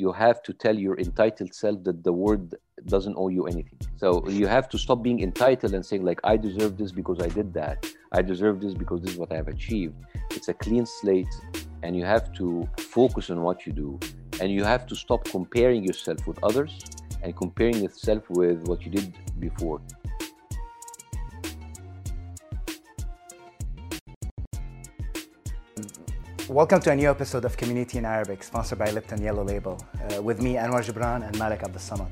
you have to tell your entitled self that the world doesn't owe you anything. So you have to stop being entitled and saying like I deserve this because I did that. I deserve this because this is what I have achieved. It's a clean slate and you have to focus on what you do and you have to stop comparing yourself with others and comparing yourself with what you did before. Welcome to a new episode of Community in Arabic, sponsored by Lipton Yellow Label, uh, with me, Anwar Gibran and Malik Abdel Samad.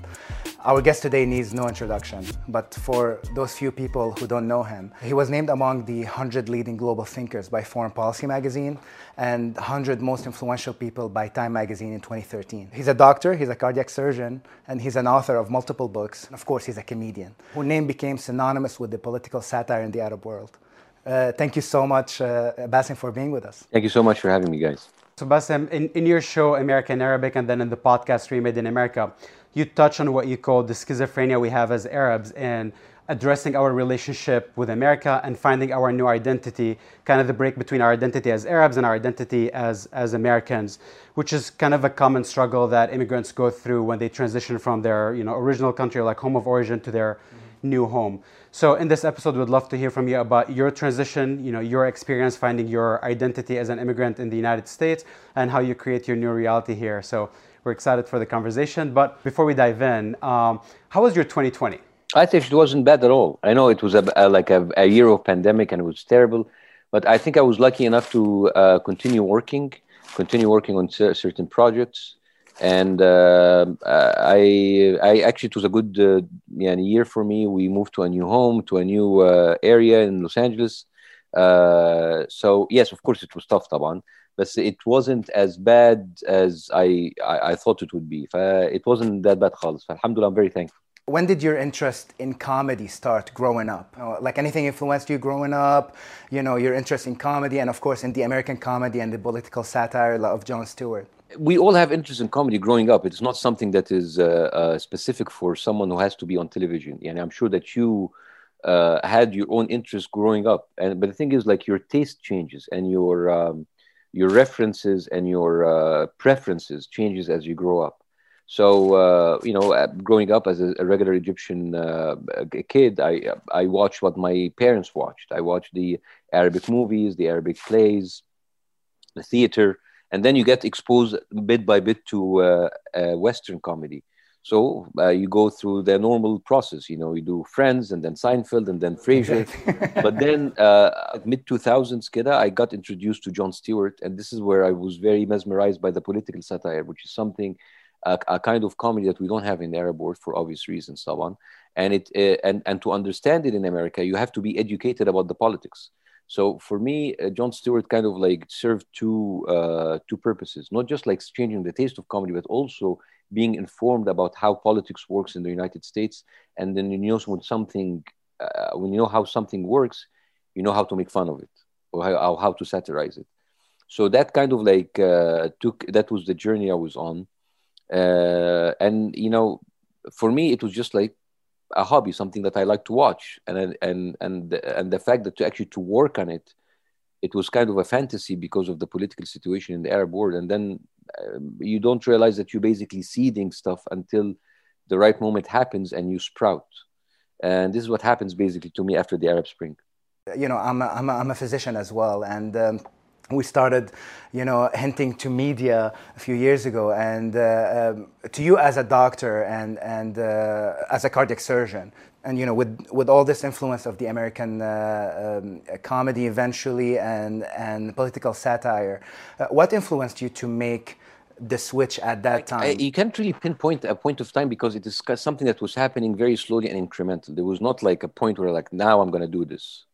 Our guest today needs no introduction, but for those few people who don't know him, he was named among the 100 leading global thinkers by Foreign Policy magazine and 100 most influential people by Time magazine in 2013. He's a doctor, he's a cardiac surgeon, and he's an author of multiple books. And of course, he's a comedian, whose name became synonymous with the political satire in the Arab world. Uh, thank you so much, uh, Bassem, for being with us. Thank you so much for having me, guys. So, Bassem, in, in your show, American Arabic, and then in the podcast Remade in America, you touch on what you call the schizophrenia we have as Arabs and addressing our relationship with America and finding our new identity, kind of the break between our identity as Arabs and our identity as, as Americans, which is kind of a common struggle that immigrants go through when they transition from their you know, original country, like home of origin, to their. New home. So in this episode, we'd love to hear from you about your transition, you know, your experience finding your identity as an immigrant in the United States, and how you create your new reality here. So we're excited for the conversation. But before we dive in, um, how was your 2020? I think it wasn't bad at all. I know it was a, a like a, a, year of pandemic and it was terrible, but I think I was lucky enough to uh, continue working, continue working on certain projects and uh, I, I actually it was a good uh, yeah, year for me. We moved to a new home, to a new uh, area in Los Angeles. Uh, so yes, of course, it was tough, taban, but it wasn't as bad as I, I, I thought it would be. it wasn't that bad, خالص. Alhamdulillah, I'm very thankful. When did your interest in comedy start growing up? Like anything influenced you growing up? You know, your interest in comedy, and of course, in the American comedy and the political satire of Jon Stewart we all have interest in comedy growing up. It's not something that is uh, uh, specific for someone who has to be on television. And I'm sure that you uh, had your own interest growing up. And but the thing is, like your taste changes and your um, your references and your uh, preferences changes as you grow up. So uh, you know, uh, growing up as a, a regular Egyptian kid, I I watched what my parents watched. I watched the Arabic movies, the Arabic plays, the theater and then you get exposed bit by bit to uh, uh, Western comedy. So uh, you go through the normal process. You know, you do Friends and then Seinfeld and then Frasier. but then uh, mid 2000s, kida, I got introduced to Jon Stewart, and this is where I was very mesmerized by the political satire, which is something a, a kind of comedy that we don't have in the Arab world for obvious reasons, so on. And it uh, and and to understand it in America, you have to be educated about the politics. So for me, uh, Jon Stewart kind of like served two uh, two purposes, not just like changing the taste of comedy, but also being informed about how politics works in the United States. And then you know when something, uh, when you know how something works, you know how to make fun of it or how, how to satirize it. So that kind of like uh, took that was the journey I was on, uh, and you know, for me it was just like a hobby, something that I like to watch, and and and and the fact that to actually to work on it, it was kind of a fantasy because of the political situation in the Arab world, and then um, you don't realize that you're basically seeding stuff until the right moment happens and you sprout, and this is what happens basically to me after the Arab Spring. You know, I'm a, I'm a, I'm a physician as well, and. Um, we started, you know, hinting to media a few years ago, and uh, um, to you as a doctor and and uh, as a cardiac surgeon, and you know, with with all this influence of the American uh, um, comedy eventually and and political satire, uh, what influenced you to make the switch at that time? I, you can't really pinpoint a point of time because it is something that was happening very slowly and incremental. There was not like a point where like now I'm going to do this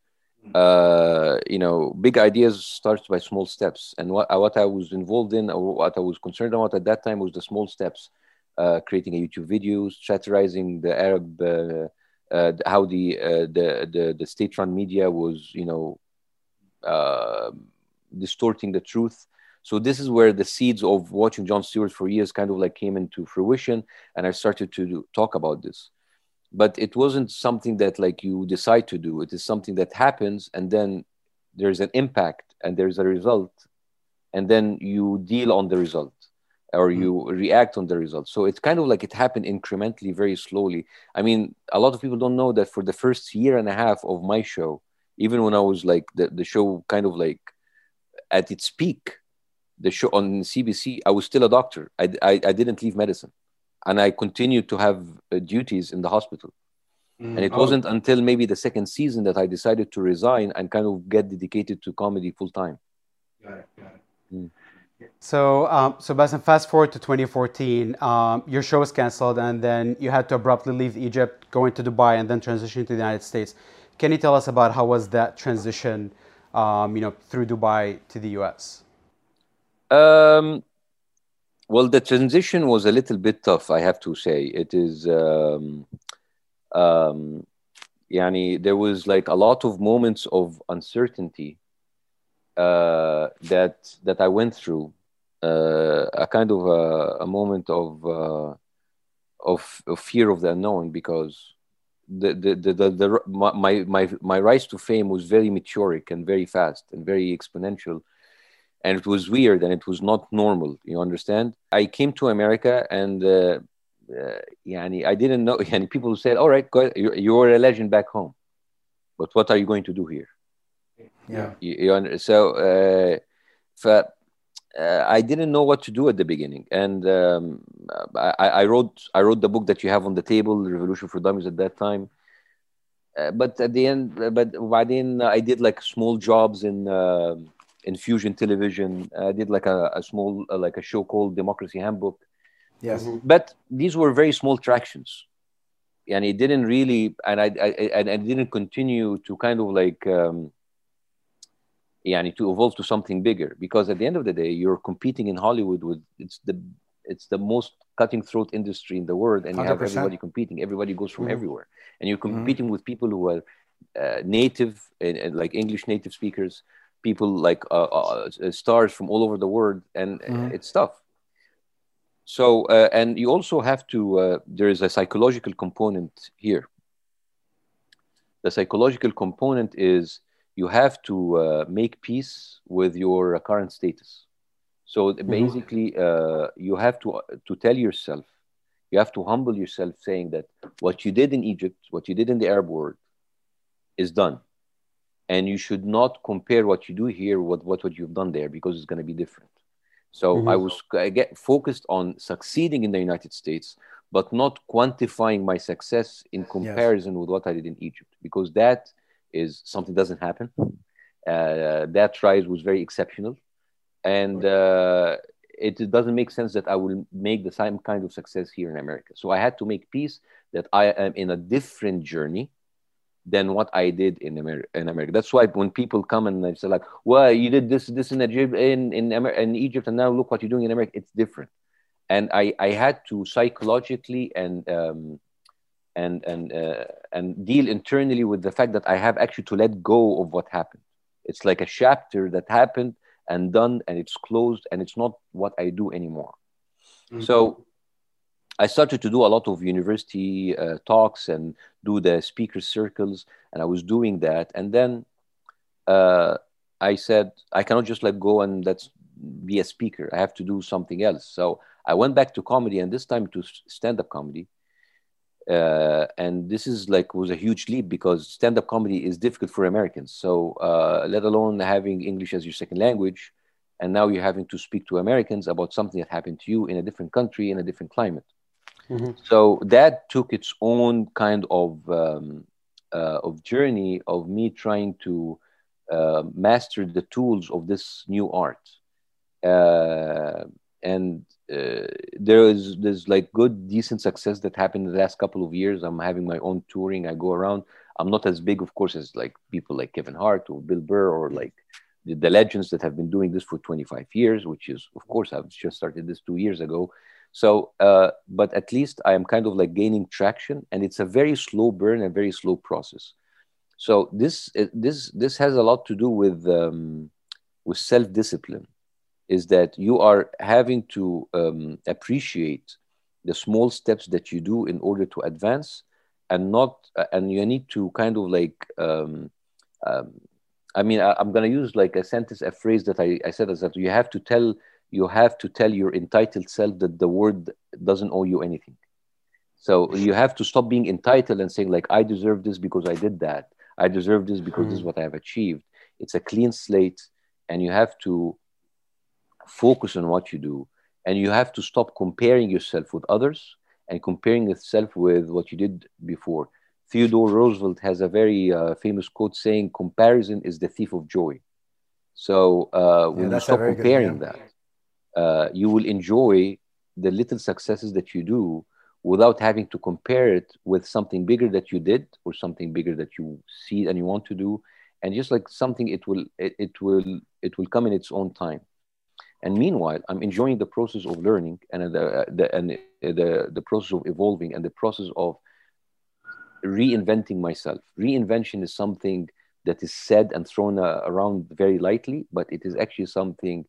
uh, you know, big ideas starts by small steps. And what, what I was involved in, or what I was concerned about at that time, was the small steps. Uh, creating a YouTube video, satirizing the Arab, uh, uh how the, uh, the, the the state-run media was, you know, uh, distorting the truth. So this is where the seeds of watching Jon Stewart for years kind of like came into fruition, and I started to talk about this but it wasn't something that like you decide to do it is something that happens and then there's an impact and there's a result and then you deal on the result or mm-hmm. you react on the result So it's kind of like it happened incrementally, very slowly. I mean, a lot of people don't know that for the first year and a half of my show, even when I was like the, the show kind of like at its peak, the show on CBC, I was still a doctor. I, I, I didn't leave medicine. And I continued to have uh, duties in the hospital. Mm. And it oh. wasn't until maybe the second season that I decided to resign and kind of get dedicated to comedy full time. Got it. Got it. Mm. So, um, so Bassem, fast forward to 2014, um, your show was canceled, and then you had to abruptly leave Egypt, going to Dubai, and then transition to the United States. Can you tell us about how was that transition, um, you know, through Dubai to the US? Um, well, the transition was a little bit tough, I have to say. It is, um, um, yani, there was like a lot of moments of uncertainty uh, that that I went through, uh, a kind of a, a moment of, uh, of, of fear of the unknown because the the the, the, the my, my my rise to fame was very meteoric and very fast and very exponential and it was weird and it was not normal you understand? I came to america and uh, uh, yani, i didn't know and people said all right go you're, you're a legend back home but what are you going to do here? Yeah. You, you so uh, for, uh, I didn't know what to do at the beginning, and um, I, I, wrote I wrote the book that you have on the table, Revolution for Dummies, at that time. Uh, but at the end, but by then I did like small jobs in uh, in Fusion Television. I did like a, a small uh, like a show called Democracy Handbook. Yes, mm-hmm. but these were very small tractions, and it didn't really, and I, I and I didn't continue to kind of like. Um, yani, to evolve to something bigger because at the end of the day you're competing in hollywood with it's the it's the most cutting throat industry in the world and you 100%. have everybody competing everybody goes from mm-hmm. everywhere and you're mm-hmm. competing mm-hmm. with people who are uh, native and, and, like english native speakers people like uh, uh, stars from all over the world and mm-hmm. it's tough so uh, and you also have to uh, there is a psychological component here the psychological component is you have to uh, make peace with your current status. So mm-hmm. basically, uh, you have to to tell yourself, you have to humble yourself, saying that what you did in Egypt, what you did in the Arab world, is done, and you should not compare what you do here with what what you've done there because it's going to be different. So mm-hmm. I was I get focused on succeeding in the United States, but not quantifying my success in comparison yes. with what I did in Egypt because that is something doesn't happen. Uh, that rise was very exceptional, and uh, it doesn't make sense that I will make the same kind of success here in America. So I had to make peace that I am in a different journey than what I did in America. In America, that's why when people come and they say like, "Well, you did this, this in Egypt, in in, Amer- in Egypt, and now look what you're doing in America," it's different. And I I had to psychologically and um, and and uh, and deal internally with the fact that I have actually to let go of what happened. It's like a chapter that happened and done, and it's closed, and it's not what I do anymore. Mm-hmm. So I started to do a lot of university uh, talks and do the speaker circles, and I was doing that, and then uh, I said I cannot just let go and let's be a speaker. I have to do something else. So I went back to comedy, and this time to stand-up comedy uh, and this is like was a huge leap because stand-up comedy is difficult for Americans. So uh, let alone having English as your second language, and now you're having to speak to Americans about something that happened to you in a different country in a different climate. Mm-hmm. So that took its own kind of um, uh, of journey of me trying to uh, master the tools of this new art. Uh, and uh, there is there's like good decent success that happened in the last couple of years. I'm having my own touring. I go around. I'm not as big of course as like people like kevin hart or bill burr or like the, the legends that have been doing this for 25 years which is of course i've just started this two years ago so uh, but at least i am kind of like gaining traction and it's a very slow burn and very slow process. So this this this has a lot to do with um, with self-discipline is that you are having to um, appreciate the small steps that you do in order to advance and not uh, and you need to kind of like um, um, i mean I, am to use like a sentence a phrase that I, I said is that you have to tell you have to tell your entitled self that the world doesn't owe you anything. So you have to stop being entitled and saying like, I deserve this because I did that. I deserve this because mm. this is what I have achieved. It's a clean slate, and you have to focus on what you do, and you have to stop comparing yourself with others and comparing yourself with what you did before. Theodore Roosevelt has a very uh, famous quote saying, "Comparison is the thief of joy." So uh, when yeah, you stop comparing good, yeah. that, uh, you will enjoy the little successes that you do without having to compare it with something bigger that you did or something bigger that you see and you want to do. And just like something it will it, it will it will come in its own time. And meanwhile i'm enjoying the process of learning and the, the and the the process of evolving and the process of reinventing myself. Reinvention is something that is said and thrown uh, around very lightly but it is actually something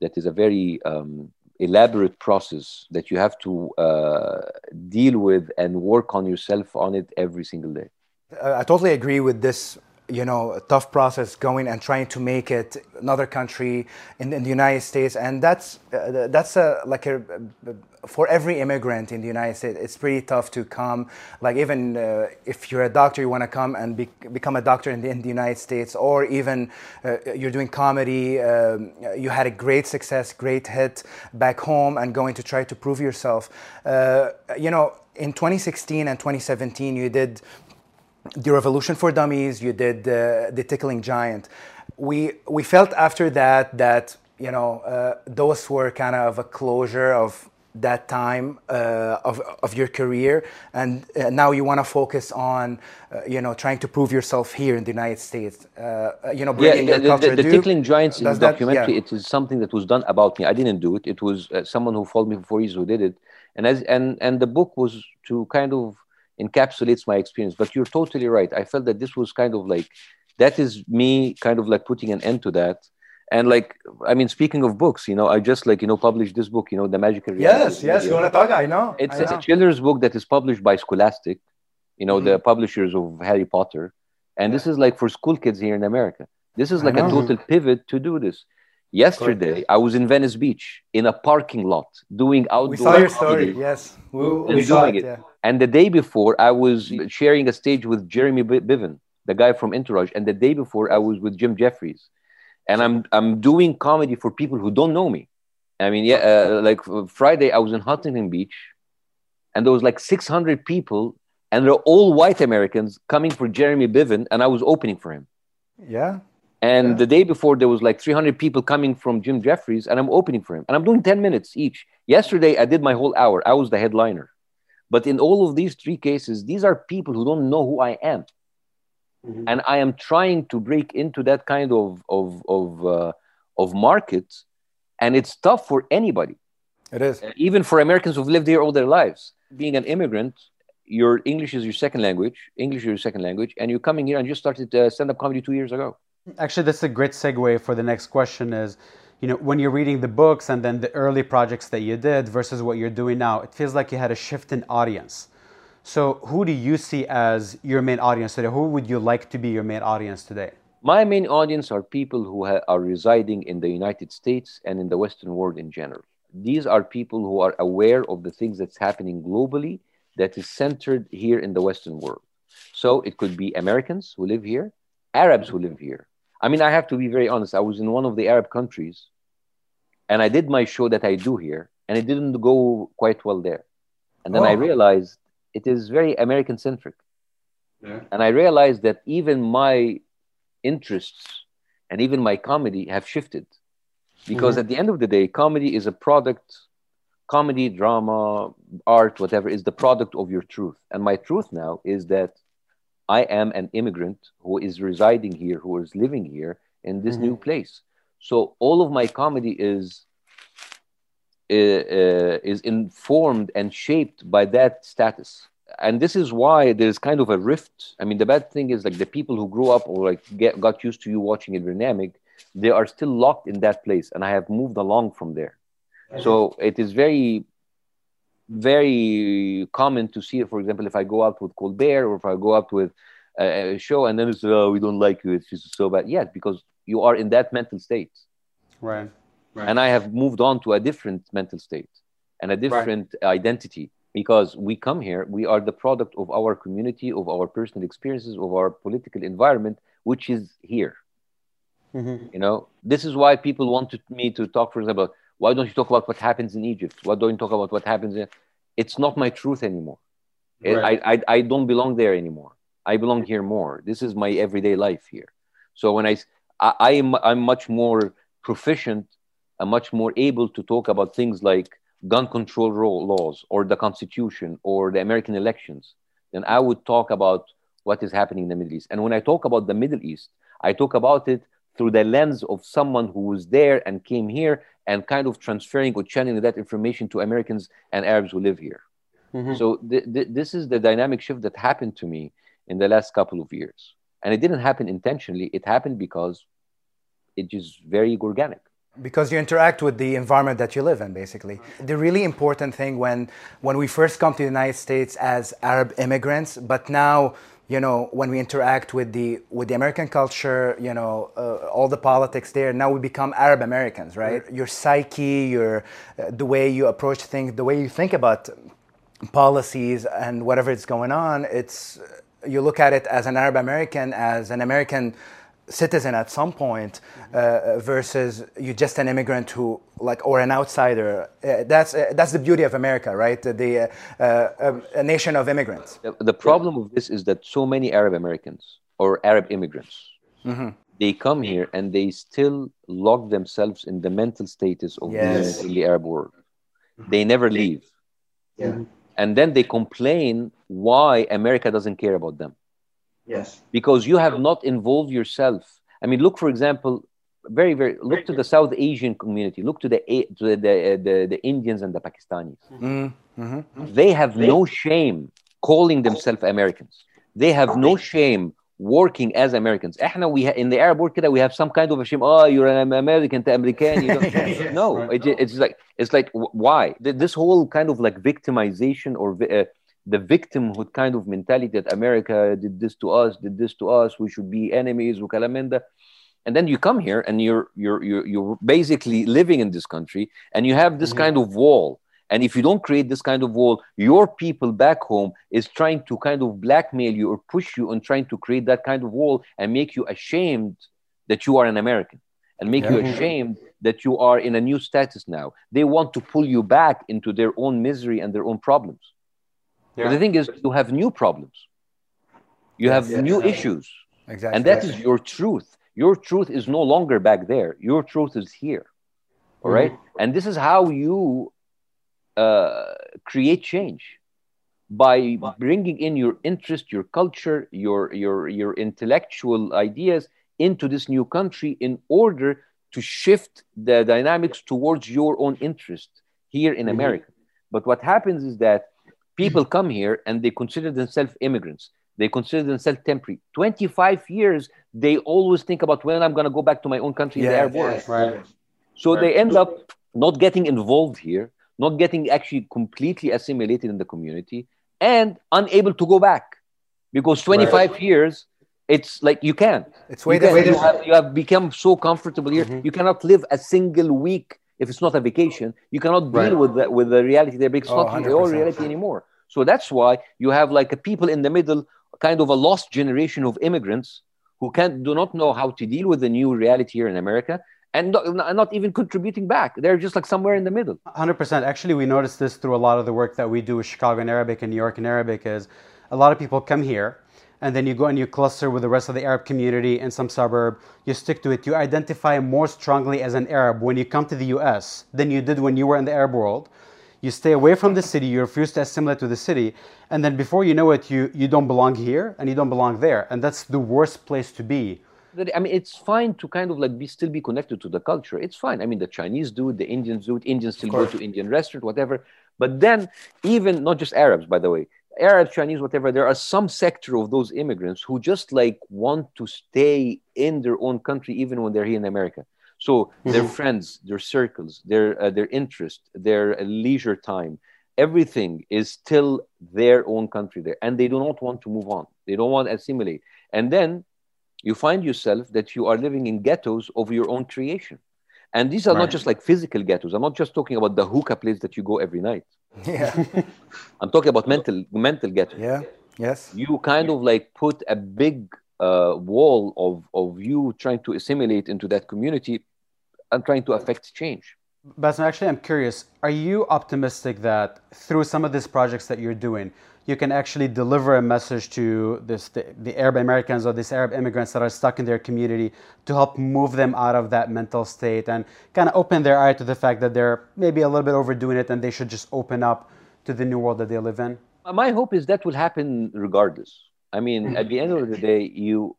that is a very um, elaborate process that you have to uh, deal with and work on yourself on it every single day. I totally agree with this you know tough process going and trying to make it another country in, in the United States. And that's uh, that's a like a, for every immigrant in the United States it's pretty tough to come. Like even uh, if you're a doctor you want to come and be, become a doctor in the, in the, United States or even uh, you're doing comedy um, you had a great success great hit back home and going to try to prove yourself. Uh, you know in 2016 and 2017 you did the Revolution for Dummies, you did uh, the Tickling Giant. We we felt after that that you know uh, those were kind of a closure of that time uh, of, of your career. And uh, now you want to focus on uh, you know trying to prove yourself here in the united states. Uh, you know bringing yeah, the, the, the, the tickling giants in the documentary yeah. it is something that was done about me. I didn't do it. It was uh, someone who followed me for four years who did it. And as and and the book was to kind of encapsulates my experience. But you're totally right. I felt that this was kind of like that is me kind of like putting an end to that. And like, I mean, speaking of books, you know, I just like, you know, published this book, you know, The Magical Reality. Yes, yes, you want to talk? I know. It's, I know. a children's book that is published by Scholastic, you know, mm-hmm. the publishers of Harry Potter. And yeah. this is like for school kids here in America. This is like a total pivot to do this. Yesterday, I was in Venice Beach in a parking lot doing outdoor. We saw your story. Yes, we, we saw it. it. Yeah. And the day before, I was sharing a stage with Jeremy Piven, the guy from Entourage. And the day before, I was with Jim Jeffries. and I'm I'm doing comedy for people who don't know me. I mean, yeah, uh, like Friday, I was in Huntington Beach, and there was like 600 people, and they're all white Americans coming for Jeremy Piven, and I was opening for him. Yeah. And yeah. the day before, there was like 300 people coming from Jim Jeffries, and I'm opening for him. And I'm doing 10 minutes each. Yesterday, I did my whole hour. I was the headliner. But in all of these three cases, these are people who don't know who I am. Mm-hmm. And I am trying to break into that kind of, of, of, uh, of market. And it's tough for anybody. It is. Even for Americans who've lived here all their lives. Being an immigrant, your English is your second language, English is your second language, and you're coming here and you started uh, stand-up comedy two years ago. Actually, that's a great segue for the next question is, you know, when you're reading the books and then the early projects that you did versus what you're doing now, it feels like you had a shift in audience. So who do you see as your main audience today? Who would you like to be your main audience today? My main audience are people who ha- are residing in the United States and in the Western world in general. These are people who are aware of the things that's happening globally that is centered here in the Western world. So it could be Americans who live here, Arabs who live here, I mean, I have to be very honest. I was in one of the Arab countries and I did my show that I do here, and it didn't go quite well there. And then oh. I realized it is very American centric. Yeah. And I realized that even my interests and even my comedy have shifted. Because mm-hmm. at the end of the day, comedy is a product, comedy, drama, art, whatever, is the product of your truth. And my truth now is that I am an immigrant who is residing here, who is living here in this mm-hmm. new place. So all of my comedy is uh, uh, is informed and shaped by that status. And this is why there's kind of a rift. I mean, the bad thing is like the people who grew up or like get, got used to you watching it dynamic, they are still locked in that place, and I have moved along from there. Mm-hmm. So it is very very common to see it. For example, if I go out with Colbert or if I go out with a show and then it's oh we don't like you, it's just so bad. Yes, because you are in that mental state. Right. right. and I have moved on to a different mental state and a different right. identity because we come here, we are the product of our community, of our personal experiences, of our political environment, which is here. Mm-hmm. You know, this is why people wanted me to talk, for example, why don't you talk about what happens in Egypt? Why don't you talk about what happens in? It's not my truth anymore. Right. I, I, I don't belong there anymore. I belong here more. This is my everyday life here. So when I, I, I am I'm much more proficient, I'm much more able to talk about things like gun control laws or the Constitution or the American elections, then I would talk about what is happening in the Middle East. And when I talk about the Middle East, I talk about it through the lens of someone who was there and came here and kind of transferring or channeling that information to Americans and Arabs who live here. Mm-hmm. So th- th- this is the dynamic shift that happened to me in the last couple of years. And it didn't happen intentionally. It happened because it is very organic because you interact with the environment that you live in basically the really important thing when when we first come to the united states as arab immigrants but now you know when we interact with the with the american culture you know uh, all the politics there now we become arab americans right? Your psyche your uh, the way you approach things the way you think about policies and whatever is going on it's you look at it as an arab american as an american citizen at some point uh, versus you just an immigrant who like or an outsider. Uh, that's uh, that's the beauty of america right? The uh, uh, a nation of immigrants. The, the, problem with this is that so many arab americans or arab immigrants mm-hmm. they come here and they still lock themselves in the mental status of yes. the arab world. They never leave. Yeah. and then they complain why america doesn't care about them Yes. Because you have not involved yourself. I mean, look, for example, very, very, look to the South Asian community, look to the, to the, the, the, the Indians and the Pakistanis. Mm-hmm. mm-hmm. They have no shame calling themselves Americans. They have no shame working as Americans. احنا we in the Arab world كده we have some kind of a shame. Oh, you're an American, to American. You yes, no, right. it, it's like it's like why this whole kind of like victimization or uh, the victimhood kind of mentality that America did this to us, did this to us, we should be enemies, and then you come here and you're you're you're, you're basically living in this country and you have this mm-hmm. kind of wall. And if you don't create this kind of wall, your people back home is trying to kind of blackmail you or push you on trying to create that kind of wall and make you ashamed that you are an American and make yeah. you ashamed that you are in a new status now. They want to pull you back into their own misery and their own problems. Yeah. But the thing is, you have new problems. You have yes, new issues. Exactly. And that is your truth. Your truth is no longer back there. Your truth is here. All right. mm-hmm. And this is how you uh, create change by bringing in your interest, your culture, your, your, your intellectual ideas into this new country in order to shift the dynamics towards your own interest here in mm-hmm. America. But what happens is that People come here and they consider themselves immigrants. They consider themselves temporary. 25 years, they always think about when I'm going to go back to my own country yeah, in the Arab world. right. So right. they end up not getting involved here, not getting actually completely assimilated in the community, and unable to go back because 25 right. years it's like you can't. It's way you, you, have, you have become so comfortable here. Mm-hmm. You cannot live a single week if it's not a vacation, you cannot deal right. with the, with the reality there because it's oh, not 100%. your reality anymore. So that's why you have like a people in the middle, kind of a lost generation of immigrants who can't do not know how to deal with the new reality here in America and not, not even contributing back. They're just like somewhere in the middle. 100%. Actually, we noticed this through a lot of the work that we do with Chicago in Arabic and New York in Arabic is a lot of people come here and then you go and you cluster with the rest of the Arab community in some suburb, you stick to it, you identify more strongly as an Arab when you come to the US than you did when you were in the Arab world. You stay away from the city, you refuse to assimilate to the city, and then before you know it, you, you don't belong here and you don't belong there. And that's the worst place to be. I mean, it's fine to kind of like be still be connected to the culture. It's fine. I mean, the Chinese do it, the Indians do it, Indians still go to Indian restaurant, whatever. But then, even not just Arabs, by the way, Arab, Chinese, whatever, there are some sector of those immigrants who just like want to stay in their own country even when they're here in America. So mm-hmm. their friends, their circles, their uh, their interest, their uh, leisure time, everything is still their own country there, and they do not want to move on. They don't want to assimilate, and then you find yourself that you are living in ghettos of your own creation. And these are Right. not just like physical ghettos. I'm not just talking about the hookah place that you go every night. Yeah. I'm talking about mental mental ghettos. Yeah. Yes. You kind of like put a big uh, wall of, of you trying to assimilate into that community and trying to affect change. Bassem, actually, I'm curious. Are you optimistic that through some of these projects that you're doing, you can actually deliver a message to this, the, the Arab Americans or these Arab immigrants that are stuck in their community to help move them out of that mental state and kind of open their eye to the fact that they're maybe a little bit overdoing it and they should just open up to the new world that they live in? My hope is that will happen regardless. I mean, mm-hmm. at the end of the day, you,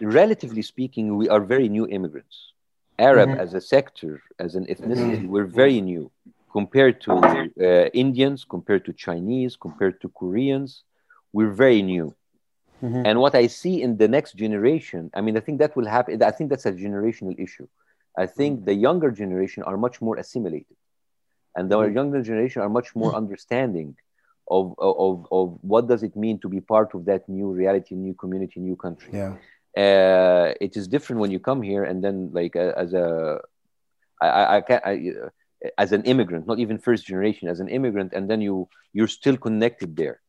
relatively speaking, we are very new immigrants. Arab mm-hmm. as a sector, as an ethnicity, mm-hmm. we're very new compared to uh, Indians, compared to Chinese, compared to Koreans. We're very new. And what I see in the next generation, I mean, I think that will happen. I think that's a generational issue. I think the younger generation are much more assimilated, and the younger generation are much more understanding of, of, of what does it mean to be part of that new reality, new community, new country Yeah. uh, it is different when you come here and then like uh, as a I, I, I can't I, uh, as an immigrant not even first generation as an immigrant and then you you're still connected there.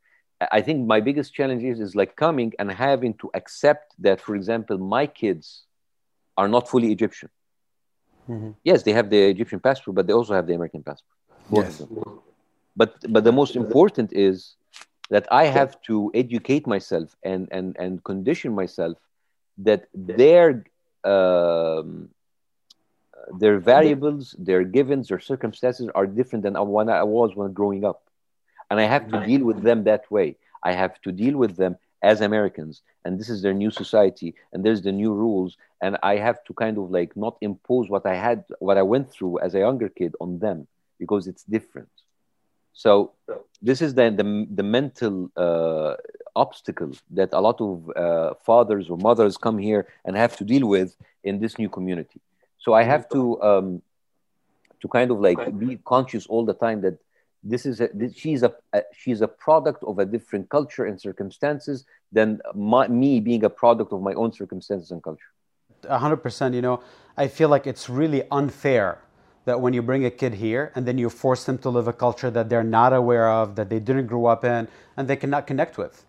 I- think my biggest challenge is is like coming and having to accept that for example my kids are not fully egyptian. Yes they have the egyptian passport but they also have the american passport. Yes. but but the most important is that I have to educate myself and and and condition myself that their um, their variables, their givens, their circumstances are different than when I was when growing up, and I have to deal with them that way. I have to deal with them as Americans, and this is their new society, and there's the new rules, and I have to kind of like not impose what I had, what I went through as a younger kid on them because it's different. So this is the the, the mental uh, obstacle that a lot of uh, fathers or mothers come here and have to deal with in this new community. So I have to um, to kind of like be conscious all the time that this is a, this, she's a, a she's a product of a different culture and circumstances than my, me being a product of my own circumstances and culture. 100%. You know, I feel like it's really unfair that when you bring a kid here and then you force them to live a culture that they're not aware of, that they didn't grow up in, and they cannot connect with.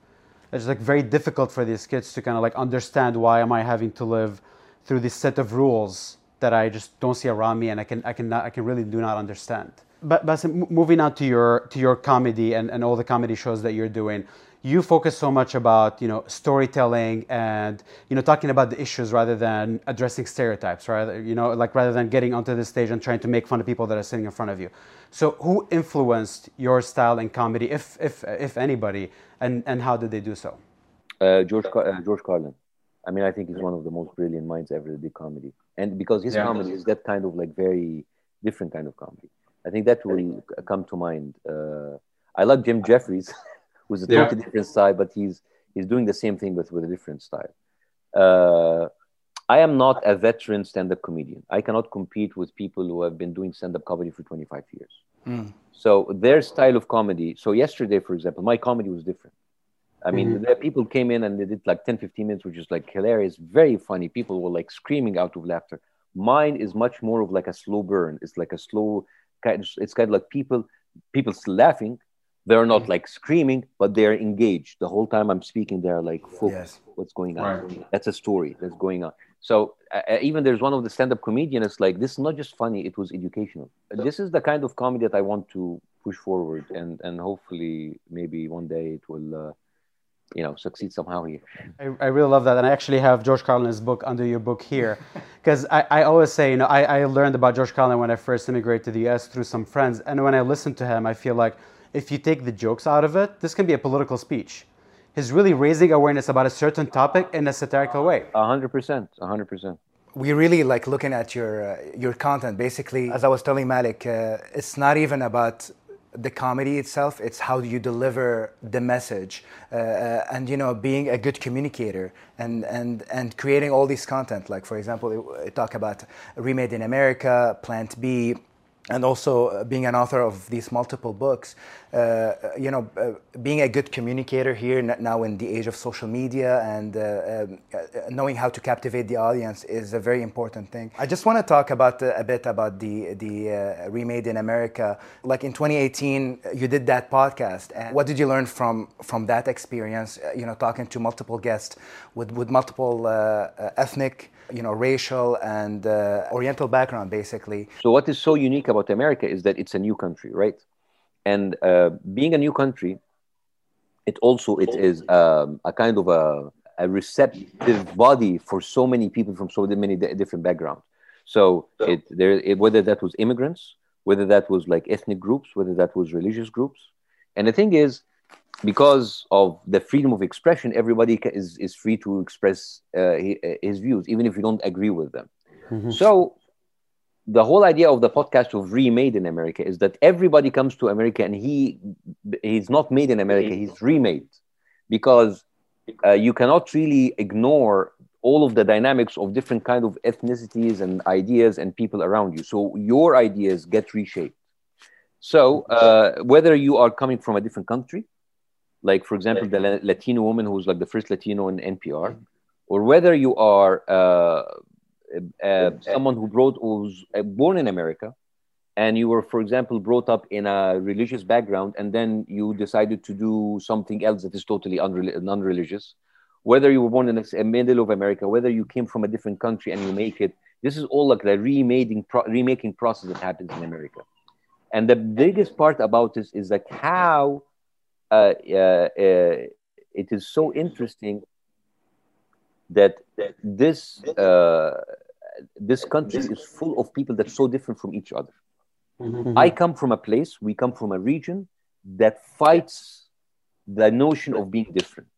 It's like very difficult for these kids to kind of like understand why am I having to live through this set of rules that I just don't see around me and I can I can I can really do not understand. But Bassem, moving on to your to your comedy and, and all the comedy shows that you're doing, you focus so much about you know storytelling and you know talking about the issues rather than addressing stereotypes, right? You know, like rather than getting onto the stage and trying to make fun of people that are sitting in front of you. So, who influenced your style in comedy, if if if anybody, and and how did they do so? Uh, George uh, George Carlin. I mean, I think he's one of the most brilliant minds ever to do comedy, and because his Yeah. comedy is that kind of like very different kind of comedy. I think that will come to mind. Uh, I like Jim Jeffries, who's a Yeah. totally different style, but he's he's doing the same thing with with a different style. Uh, I am not a veteran stand-up comedian. I cannot compete with people who have been doing stand-up comedy for 25 years. So their style of comedy. So yesterday, for example, my comedy was different. I mean, there people came in and they did like 10, 15 minutes, which is like hilarious, very funny. People were like screaming out of laughter. Mine is much more of like a slow burn. It's like a slow. It's kind of like people, people still laughing. They're not like screaming, but they're engaged the whole time I'm speaking. They're like focused. What's going on? Right. That's a story that's going on. So uh, uh, even there's one of the stand-up comedians like this is not just funny; it was educational. This is the kind of comedy that I want to push forward, and and hopefully maybe one day it will. Uh, you know, succeed somehow here. I, I really love that. And I actually have George Carlin's book under your book here. Because I, I always say, you know, I, I learned about George Carlin when I first immigrated to the US through some friends. And when I listen to him, I feel like if you take the jokes out of it, this can be a political speech. He's really raising awareness about a certain topic in a satirical way. A hundred percent, a hundred percent. we really like looking at your uh, your content basically as i was telling malik uh, it's not even about the comedy itself it's how you deliver the message uh, uh, and you know being a good communicator and and and creating all this content. Like for example talk about remade in america plant b and also uh, being an author of these multiple books, uh, you know, uh, being a good communicator here now in the age of social media and uh, um, uh, knowing how to captivate the audience is a very important thing. I just want to talk about uh, a bit about the the Remade in America. Like in 2018, you did that podcast, and what did you learn from from that experience? you know, talking to multiple guests with with multiple ethnic you know, racial and uh, Oriental background, basically. So what is so unique about America is that it's a new country, right? And uh, being a new country, it also it is um, a kind of a, a, receptive body for so many people from so many different backgrounds. So it, there, it, whether that was immigrants, whether that was like ethnic groups, whether that was religious groups, and the thing is, because of the freedom of expression, everybody is, is free to express uh, his views, even if you don't agree with them. Mm-hmm. So, the whole idea of the podcast of Remade in America is that everybody comes to America and he he's not made in America, he's remade because uh, you cannot really ignore all of the dynamics of different kind of ethnicities and ideas and people around you. So your ideas get reshaped. So uh, whether you are coming from a different country, like for example the latino woman who's like the first latino in npr or whether you are uh, uh, someone who brought who's uh, born in america and you were for example brought up in a religious background and then you decided to do something else that is totally non-religious whether you were born in the middle of america whether you came from a different country and you make it this is all like the remaking, pro- remaking process that happens in america. And the biggest part about this is like how uh, uh, it is so interesting that this uh, this country is full of people that's so different from each other. Mm-hmm. I come from a place, we come from a region that fights the notion of being different.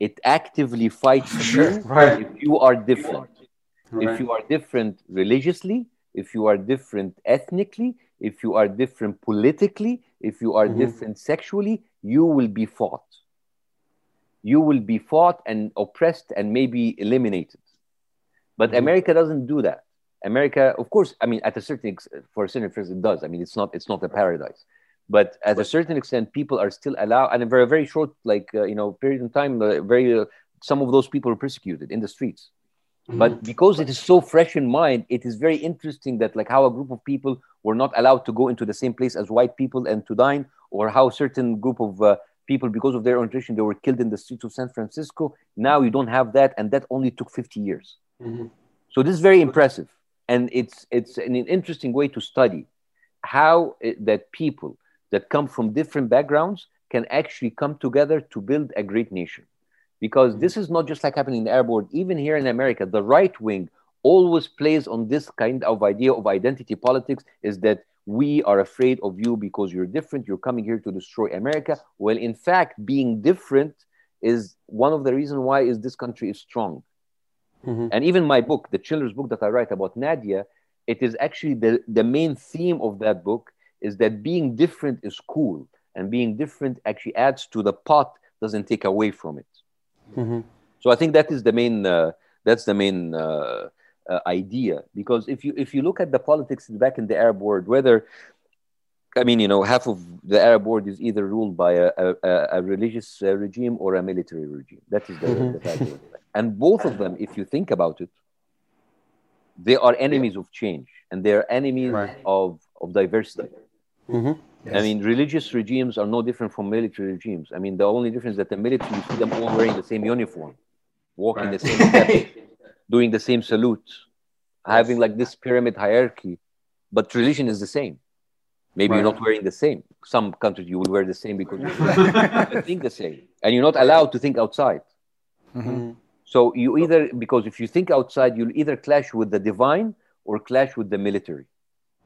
It actively fights you right. if you are different. Right. If you are different religiously, if you are different ethnically, if you are different politically, if you are mm-hmm. different sexually, you will be fought. You will be fought and oppressed and maybe eliminated. But mm-hmm. America doesn't do that. America, of course, I mean, at a certain for a certain extent, it does. I mean, it's not it's not a paradise, but at a certain extent, people are still allowed, and a very very short like uh, you know period of time, uh, very uh, some of those people are persecuted in the streets. Mm-hmm. But because it is so fresh in mind, it is very interesting that like how a group of people were not allowed to go into the same place as white people and to dine, or how certain group of uh, people, because of their orientation, they were killed in the streets of San Francisco. Now you don't have that, and that only took 50 years. Mm-hmm. So this is very impressive, and it's it's an interesting way to study how it, that people that come from different backgrounds can actually come together to build a great nation because this is not just like happening in the Arab world. Even here in America, the right wing always plays on this kind of idea of identity politics is that we are afraid of you because you're different. You're coming here to destroy America. Well, in fact, being different is one of the reasons why is this country is strong. Mm-hmm. And even my book, the children's book that I write about Nadia, it is actually the, the main theme of that book is that being different is cool and being different actually adds to the pot, doesn't take away from it. Mm-hmm. So I think that is the main uh, that's the main uh, uh, idea because if you if you look at the politics back in the Arab world, whether I mean, you know, half of the Arab world is either ruled by a, a, a religious uh, regime or a military regime. That is the, mm-hmm. the and both of them, if you think about it, they are enemies of change and they are enemies right. of of diversity. Mm-hmm. Yes. I mean, religious regimes are no different from military regimes. I mean, the only difference is that the military, you see them all wearing the same uniform, walking right. the same steps, doing the same salute, having like this pyramid hierarchy. But religion is the same. Maybe right. you're not wearing the same. Some countries you will wear the same because you think the same, and you're not allowed to think outside. Mm-hmm. So you either because if you think outside, you'll either clash with the divine or clash with the military.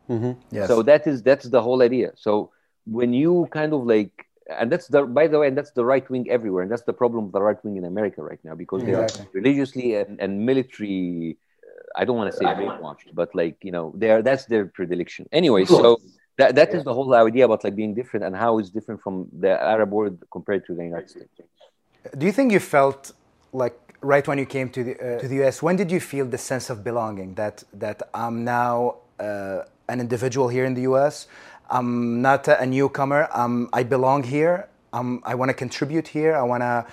Mm-hmm. Yes. So that is that's the whole idea. So when you kind of like, and that's the by the way, and that's the right wing everywhere, and that's the problem of the right wing in America right now because exactly. they are religiously and, and military. Uh, I don't want to say brainwashed, but like you know, they are that's their predilection. Anyway, so that that yeah. is the whole idea about like being different and how it's different from the Arab world compared to the United States. Do you think you felt like right when you came to the uh, to the US? When did you feel the sense of belonging that that I'm now uh, an individual here in the US. I'm not a newcomer. Um, I belong here. Um, I want to contribute here. I want to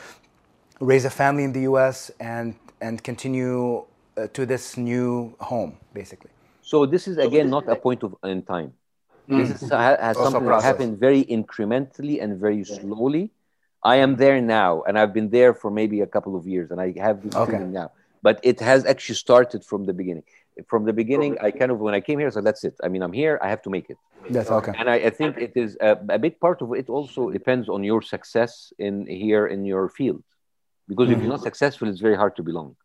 raise a family in the US and, and continue uh, to this new home, basically. So this is again not a point of in time. This is, has Also something that happened very incrementally and very slowly. I am there now, and I've been there for maybe a couple of years, and I have this Okay. feeling now. But it has actually started from the beginning. From the beginning, I kind of when I came here, I said, "That's it. I mean, I'm here. I have to make it." That's okay. And I, I think it is a, a big part of it. Also depends on your success in here in your field, because if you're not mm-hmm. successful, it's very hard to belong.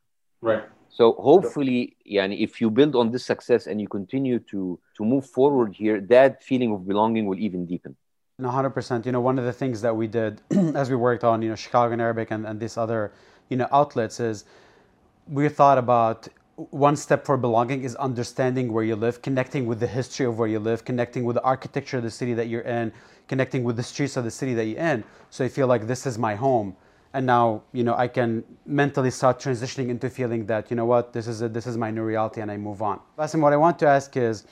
Right. So hopefully, yani, if you build on this success and you continue to to move forward here, that feeling of belonging will even deepen. No, hundred percent. You know, one of the things that we did as we worked on, you know, Chicago in Arabic and, and these other, you know, outlets is we thought about one step for belonging is understanding where you live, connecting with the history of where you live, connecting with the architecture of the city that you're in, connecting with the streets of the city that you're in. So you feel like this is my home. And now, you know, I can mentally start transitioning into feeling that, you know what, this is a, this is my new reality and I move on. Bassem, what I want to ask is,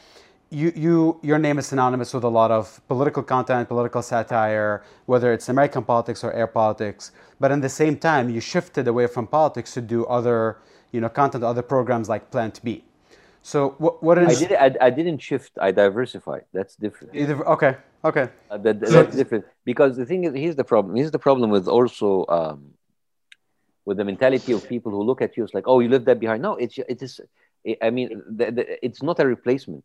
you, you, your name is synonymous with a lot of political content, political satire, whether it's American politics or air politics. But at the same time, you shifted away from politics to do other, you know, content, other programs like Plant B. So what, what I did. I, I didn't shift. I diversified. That's different. either, okay, okay, Uh, that, that's different because the thing is, here's the problem. Here's the problem with also um, with the mentality of people who look at you. It's like, oh, you left that behind. No, it's it is. I mean, the, the, it's not a replacement.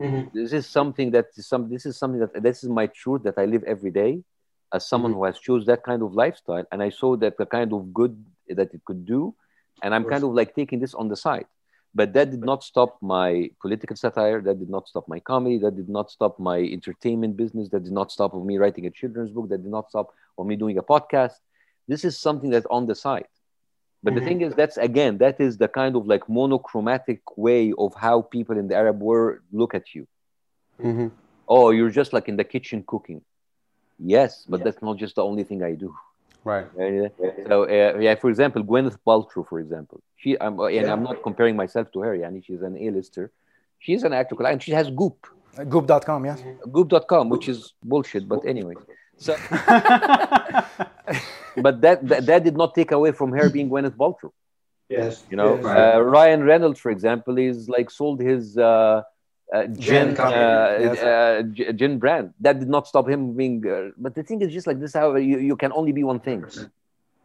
Mhm. This is something that is some. This is something that this is my truth that I live every day, as someone who has chose that kind of lifestyle, and I saw that the kind of good that it could do, and I'm kind of like taking this on the side. But that did not stop my political satire. That did not stop my comedy. That did not stop my entertainment business. That did not stop of me writing a children's book. That did not stop of me doing a podcast. This is something that's on the side. But the Mhm. thing is, that's again, that is the kind of like monochromatic way of how people in the Arab world look at you. hmm Oh, you're just like in the kitchen cooking. Yes, but that's not just the only thing I do. Right, Uh, So, uh, yeah, for example, Gwyneth Paltrow, for example, she, I'm, uh, and I'm not comparing myself to her. Yani she's an A-lister. She's an actor, and she has Goop, Goop.com, yes. Goop.com, which is bullshit. But anyway, so, but that, that that did not take away from her being Gwyneth Paltrow. Yes. You know, Yes. uh, Ryan Reynolds, for example, is like sold his uh, uh, gin, uh, yes. uh, gin brand. That did not stop him being. Uh, but the thing is, just like this, how you, you can only be one thing.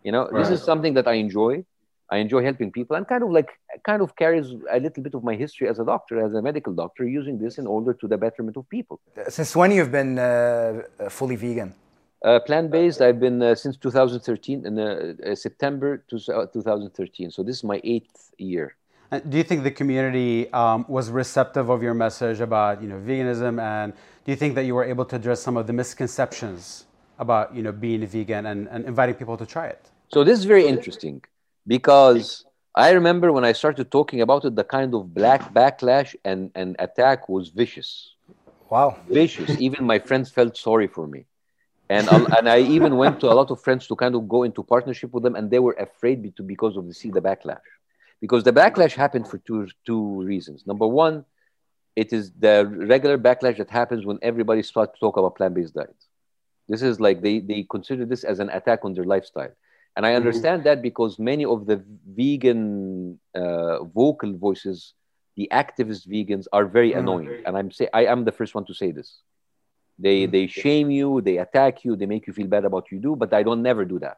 You know, this is something that I enjoy. I enjoy helping people, and kind of like kind of carries a little bit of my history as a doctor, as a medical doctor, using this in order to the betterment of people. Since when you've been uh, fully vegan? Uh, plant-based, I've been uh, since 2013, in uh, uh, September to, uh, 2013. So this is my eighth year. And do you think the community um, was receptive of your message about you know veganism, and do you think that you were able to address some of the misconceptions about you know being vegan and, and inviting people to try it? So this is very interesting because I remember when I started talking about it, the kind of black backlash and, and attack was vicious, Wow. vicious. even my friends felt sorry for me. And, I'll- and I even went to a lot of friends to kind of go into partnership with them, and they were afraid to because of the see the backlash, because the backlash happened for two two reasons. Number one, it is the regular backlash that happens when everybody starts to talk about plant-based diets. This is like they, they consider this as an attack on their lifestyle. And I mm-hmm. understand that because many of the vegan uh, vocal voices, the activist vegans, are very mm-hmm. annoying. And I'm say I am the first one to say this. They mm-hmm. they shame you, they attack you, they make you feel bad about what you do, but I don't never do that.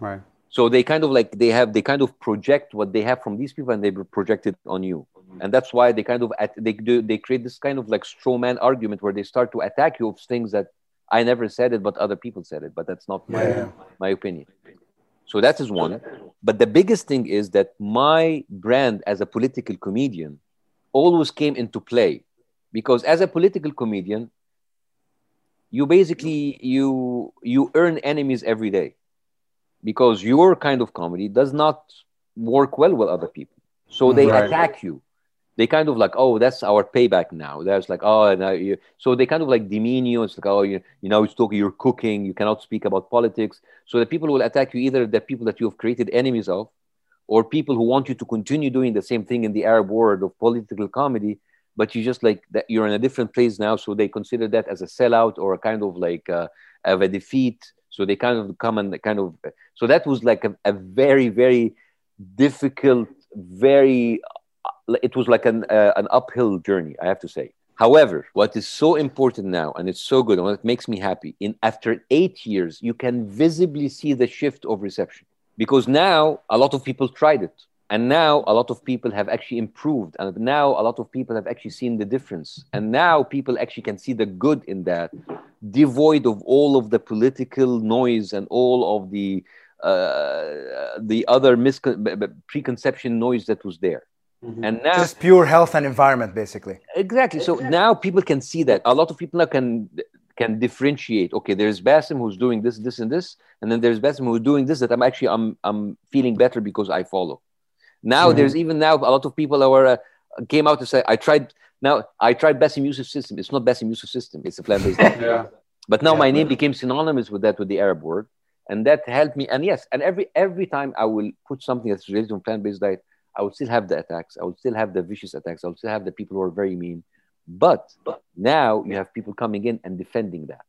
Right. So they kind of like they have they kind of project what they have from these people and they project it on you, mm-hmm. and that's why they kind of at, they do they create this kind of like straw man argument where they start to attack you of things that I never said it, but other people said it, but that's not my Yeah. my opinion. So that is one. But the biggest thing is that my brand as a political comedian always came into play because as a political comedian, you basically you you earn enemies every day because your kind of comedy does not work well with other people. So they Right. attack you. They kind of like, oh, that's our payback now. That's like, oh, now you. So they kind of like demean you. It's like, oh, you, you know, it's talking, you're cooking, you cannot speak about politics. So the people will attack you either the people that you have created enemies of, or people who want you to continue doing the same thing in the Arab world of political comedy, but you just like that you're in a different place now, so they consider that as a sellout or a kind of like uh, of a defeat. So they kind of come and kind of so that was like a, a very very difficult, very it was like an uh, an uphill journey, I have to say. However, what is so important now, and it's so good, and what makes me happy, in after eight years, you can visibly see the shift of reception because now a lot of people tried it, and now a lot of people have actually improved, and now a lot of people have actually seen the difference, and now people actually can see the good in that, devoid of all of the political noise and all of the uh, the other miscon- preconception noise that was there. Mm-hmm. And now, just pure health and environment, basically. Exactly. So now people can see that. A lot of people now can can differentiate. Okay, there's Bassem who's doing this, this, and this, and then there's Bassem who's doing this that I'm actually I'm I'm feeling better because I follow. Now mm-hmm. there's even now a lot of people who are uh, came out to say I tried. Now I tried Bassem Youssef system. It's not Bassem Youssef system. It's a plant-based diet. yeah. But now yeah, my name became synonymous with that with the Arab word, and that helped me. And yes, and every every time I will put something that's related to plant-based diet, I would still have the attacks. I would still have the vicious attacks. I would still have the people who are very mean. But now you have people coming in and defending that,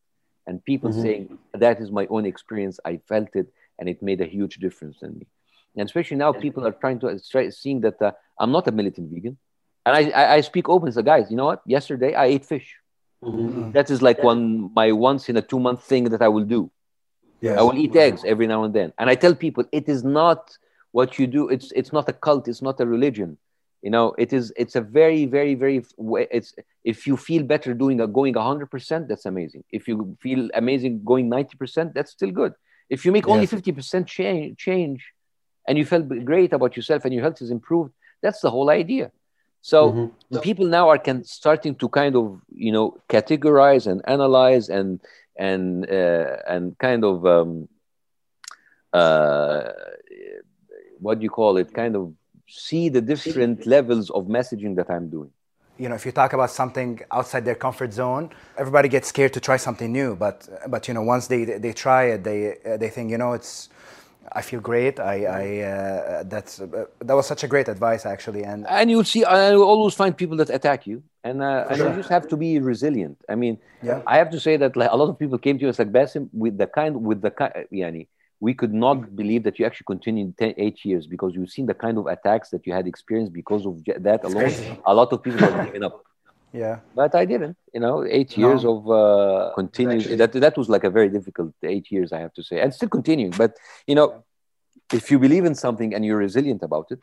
and people mm-hmm. saying that is my own experience. I felt it, and it made a huge difference in me. And especially now, people are trying to try, seeing that uh, I'm not a militant vegan, and I, I, I speak openly. So, guys, you know what? Yesterday I ate fish. Mm-hmm. That is like one my once in a two month thing that I will do. Yes. I will eat eggs every now and then, and I tell people it is not what you do it's it's not a cult it's not a religion you know it is it's a very very very it's if you feel better doing a going 100% that's amazing if you feel amazing going 90% that's still good if you make only 50% change change and you felt great about yourself and your health is improved that's the whole idea. So mm-hmm. people now are can starting to kind of you know categorize and analyze and and uh, and kind of um, uh, what do you call it? Kind of see the different levels of messaging that i'm doing. You know if you talk about something outside their comfort zone everybody gets scared to try something new but but you know once they they try it they they think you know it's I feel great. I, I uh, that's uh, that was such a great advice actually, and and you'll see. I will always find people that attack you, and uh, and sure. you just have to be resilient. I mean, yeah. I have to say that like, a lot of people came to us like Bassem with the kind with the kind, yani, we could not believe that you actually continued 10, eight years because you've seen the kind of attacks that you had experienced because of that alone. A lot of people have given up. Yeah, but I didn't. You know, eight no. years of uh, continuing. Actually, that that was like a very difficult eight years, I have to say, and still continuing. But you know, if you believe in something and you're resilient about it,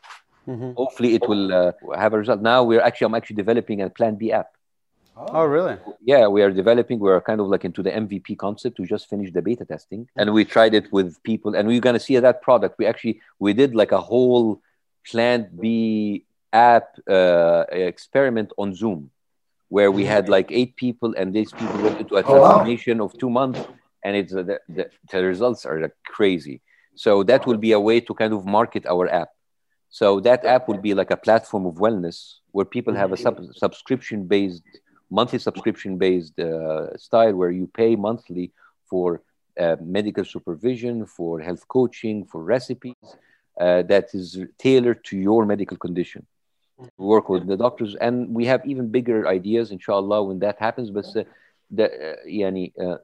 mm-hmm. hopefully it will uh, have a result. Now we're actually, I'm actually developing a Plant B app. Oh, really? Yeah, we are developing. We're kind of like into the MVP concept. We just finished the beta testing, and we tried it with people, and we're gonna see that product. We actually we did like a whole plant B app uh, experiment on Zoom, where we had like eight people, and these people went into a transformation oh, wow. of two months, and it's uh, the, the, the results are like crazy. So that will be a way to kind of market our app. So that app will be like a platform of wellness where people have a sub- subscription based monthly subscription based uh, style where you pay monthly for uh, medical supervision, for health coaching, for recipes uh, that is tailored to your medical condition. Work with the doctors, and we have even bigger ideas, inshallah, when that happens. But uh, the, uh, yani, uh,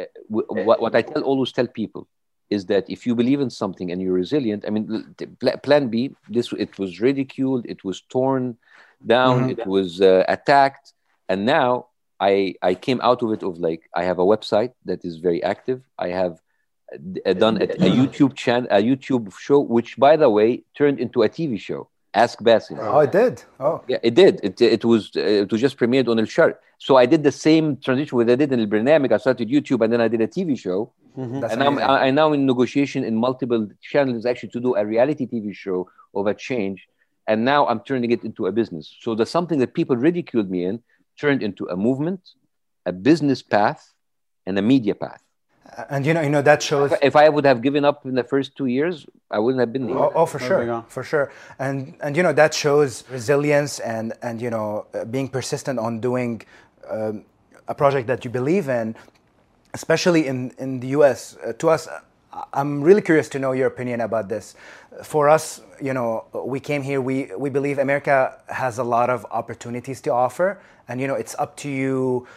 uh, what, what I tell always tell people is that if you believe in something and you're resilient, I mean, Plant B, this it was ridiculed, it was torn down, mm-hmm. it was attacked and now I I came out of it of like I have a website that is very active. I have uh, done a, a YouTube channel, a YouTube show, which by the way turned into a TV show. Ask Bassem. Oh, it did. Oh, yeah, it did. It, it was it was just premiered on El Sharq. So I did the same transition with I did in El Bernameg. I started YouTube and then I did a TV show. Mm-hmm. And I'm, I'm now in negotiation in multiple channels actually to do a reality TV show of a change. And now I'm turning it into a business. So there's something that people ridiculed me in turned into a movement, a business path, and a media path. And you know, you know that shows. If I would have given up in the first two years, I wouldn't have been here. Oh, oh for sure, for sure. And and you know that shows resilience and and you know uh, being persistent on doing um, a project that you believe in, especially in in the U.S. Uh, to us, I'm really curious to know your opinion about this. For us, you know, we came here. We we believe America has a lot of opportunities to offer, and you know, it's up to you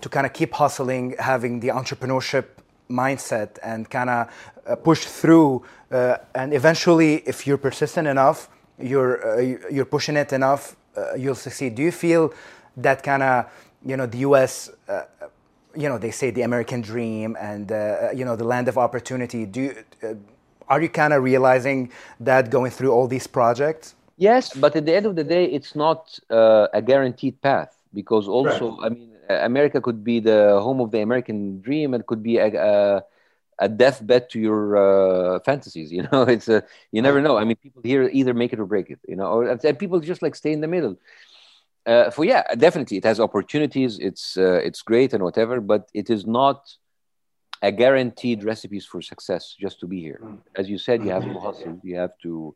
to kind of keep hustling, having the entrepreneurship mindset, and kind of uh, push through. Uh, and eventually, if you're persistent enough, you're uh, you're pushing it enough, uh, you'll succeed. Do you feel that kind of you know the U.S. Uh, you know they say the American dream and uh, you know the land of opportunity. Do you, are you kind of realizing that going through all these projects? Yes, but at the end of the day, it's not a guaranteed path because also, right. I mean, America could be the home of the American dream and could be a, a, a deathbed to your uh, fantasies. You know, it's a you never know. I mean, people here either make it or break it. You know, or, and people just like stay in the middle. Uh, for yeah, definitely, it has opportunities. It's uh, it's great and whatever, but it is not a guaranteed recipes for success just to be here. As you said, you have to hustle. You have to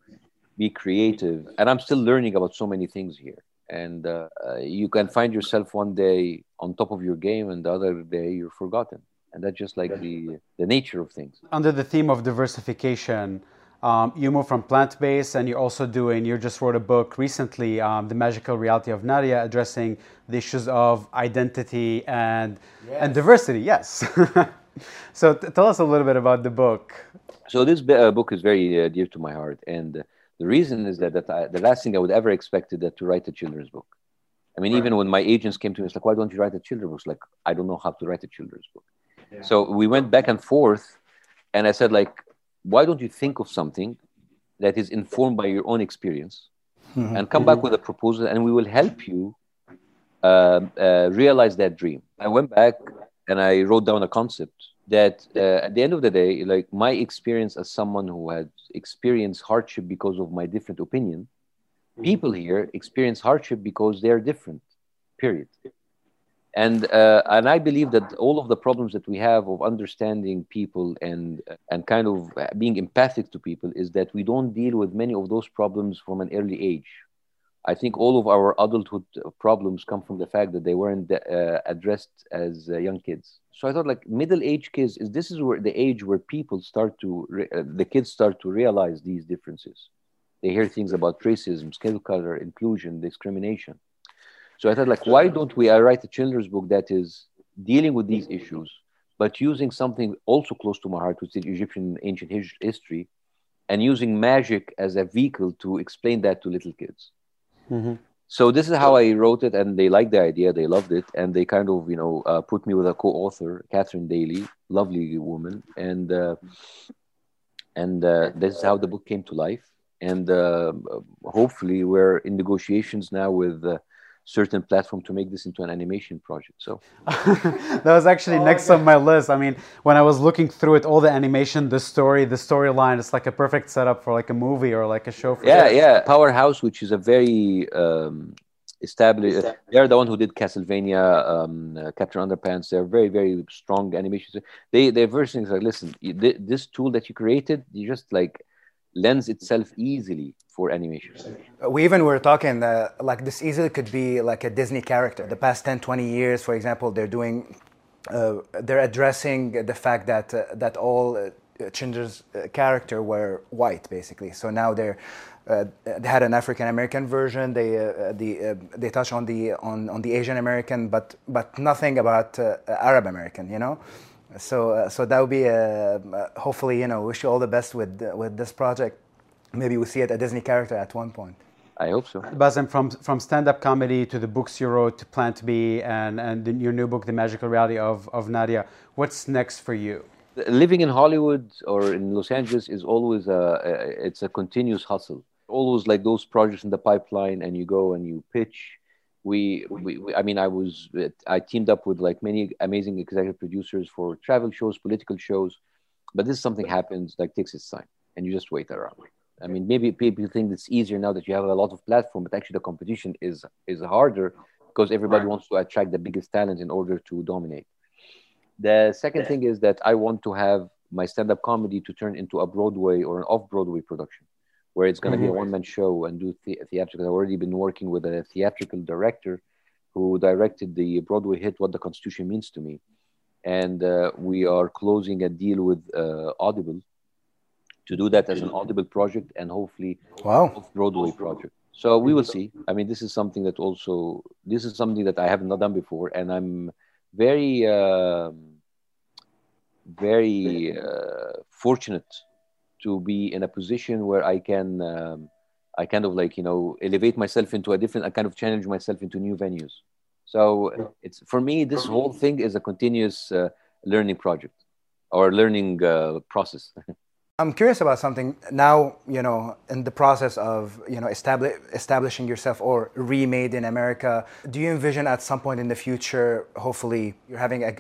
be creative, and I'm still learning about so many things here and uh, you can find yourself one day on top of your game and the other day you're forgotten. And that's just like the the nature of things. Under the theme of diversification um, you move from plant-based and you're also doing you just wrote a book recently um, the magical reality of nadia addressing the issues of identity and yes. and diversity yes. So t- tell us a little bit about the book. So this uh, book is very uh, dear to my heart and the reason is that, that I, the last thing I would ever expected that to write a children's book. I mean, right. even when my agents came to me, it's like, why don't you write a children's book? Like, I don't know how to write a children's book. Yeah. So we went back and forth, and I said, like, why don't you think of something that is informed by your own experience, mm-hmm. and come back mm-hmm. with a proposal, and we will help you uh, uh, realize that dream. I went back and I wrote down a concept that uh, at the end of the day, like my experience as someone who had experienced hardship because of my different opinion, mm-hmm. people here experience hardship because they're different, period. And uh, and I believe that all of the problems that we have of understanding people and and kind of being empathic to people is that we don't deal with many of those problems from an early age. I think all of our adulthood problems come from the fact that they weren't uh, addressed as uh, young kids. So I thought, like middle-aged kids, is this is where the age where people start to re- uh, the kids start to realize these differences. They hear things about racism, skin color, inclusion, discrimination. So I thought, like, why don't we I write a children's book that is dealing with these issues, but using something also close to my heart, which is Egyptian ancient history, and using magic as a vehicle to explain that to little kids. Mm-hmm. So this is how I wrote it, and they liked the idea. They loved it, and they kind of, you know, uh, put me with a co-author, Catherine Daly, lovely woman, and uh, and uh, this is how the book came to life. And uh, hopefully, we're in negotiations now with uh, certain platform to make this into an animation project. So that was actually oh, next on my list. I mean, when I was looking through it, all the animation, the story, the storyline, it's like a perfect setup for like a movie or like a show. For yeah, yeah. Powerhouse, which is a very um, established. Uh, they're the one who did Castlevania, um, uh, Captain Underpants. They're very, very strong animations. They they're versions like, listen, this tool that you created, you just like lends itself easily for animation. We even were talking uh, like this easily could be like a Disney character. The past 10, 20 years, for example, they're doing, uh, they're addressing the fact that uh, that all uh, Chinder's uh, character were white, basically. So now they're uh, they had an African American version. They uh, the they touch on the on, on the Asian American, but but nothing about Arab American. You know, so uh, so that would be a, uh, hopefully you know wish you all the best with with this project. Maybe we see it a Disney character at one point. I hope so. Bassem, from from stand-up comedy to the books you wrote to Plant B and and your new book, The Magical Reality of of Nadia, what's next for you? Living in Hollywood or in Los Angeles is always a, a it's a continuous hustle. Always like those projects in the pipeline, and you go and you pitch we, we, we, i mean i was i teamed up with like many amazing executive producers for travel shows political shows but this something happens like takes its time and you just wait around. I mean maybe people think it's easier now that you have a lot of platform but actually the competition is is harder because everybody wants to attract the biggest talent in order to dominate. The second thing is that i want to have my stand-up comedy to turn into a broadway or an off-broadway production where it's going to mm-hmm. be a one man show and do the- theatrical. I've already been working with a theatrical director who directed the Broadway hit What the Constitution Means to Me. and uh, we are closing a deal with uh, Audible to do that as an Audible project and hopefully Wow. Broadway project. So we will see. I mean, this is something that also this is something that I have not done before, and I'm very um, very uh, fortunate to be in a position where I can um, I kind of like you know elevate myself into a different I kind of challenge myself into new venues. So it's for me this whole thing is a continuous uh, learning project or learning uh, process. I'm curious about something now, you know, in the process of, you know, establish, establishing yourself or remade in America. Do you envision at some point in the future, hopefully, you're having a,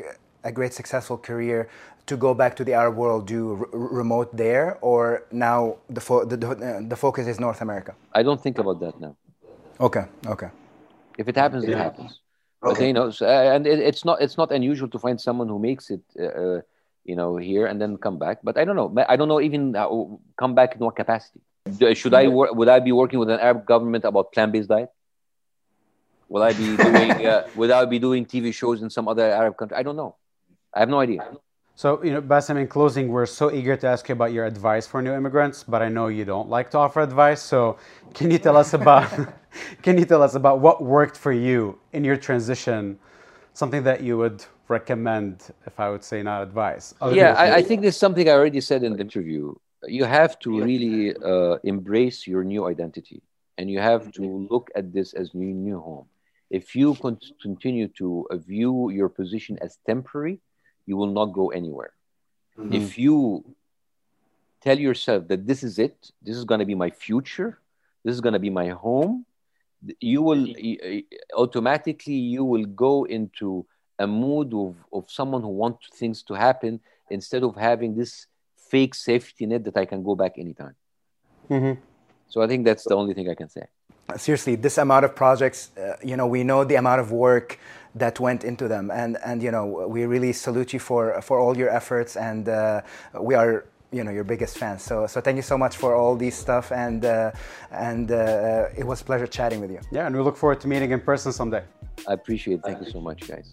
a great successful career to go back to the Arab world, do r- remote there, or now the, fo- the, the, the focus is North America? I don't think about that now. Okay, okay. If it happens, it happens. But Okay. you know, so, uh, and it, it's not it's not unusual to find someone who makes it, uh, uh, you know, here and then come back. But I don't know. I don't know even how, come back in what capacity. Should I work? Would I be working with an Arab government about plant-based diet? Will I be doing? uh, would I be doing TV shows in some other Arab country? I don't know. I have no idea. So, you know, Bassem, in closing, we're so eager to ask you about your advice for new immigrants, but I know you don't like to offer advice. So, can you tell us about can you tell us about what worked for you in your transition? Something that you would recommend, if I would say not advice. Yeah I, I think there's something i already said in the interview you have to really uh, embrace your new identity and you have to look at this as new new home if you continue to view your position as temporary you will not go anywhere if you tell yourself that this is it this is going to be my future this is going to be my home you will y- automatically you will go into a mood of, of someone who wants things to happen instead of having this fake safety net that I can go back anytime. Mhm. So I think that's the only thing I can say. seriously this amount of projects uh, you know we know the amount of work that went into them and and you know we really salute you for for all your efforts and uh, we are you know your biggest fans so so thank you so much for all these stuff and uh, and uh, it was a pleasure chatting with you Yeah, and we look forward to meeting in person someday. I appreciate it. Thank you so much, guys.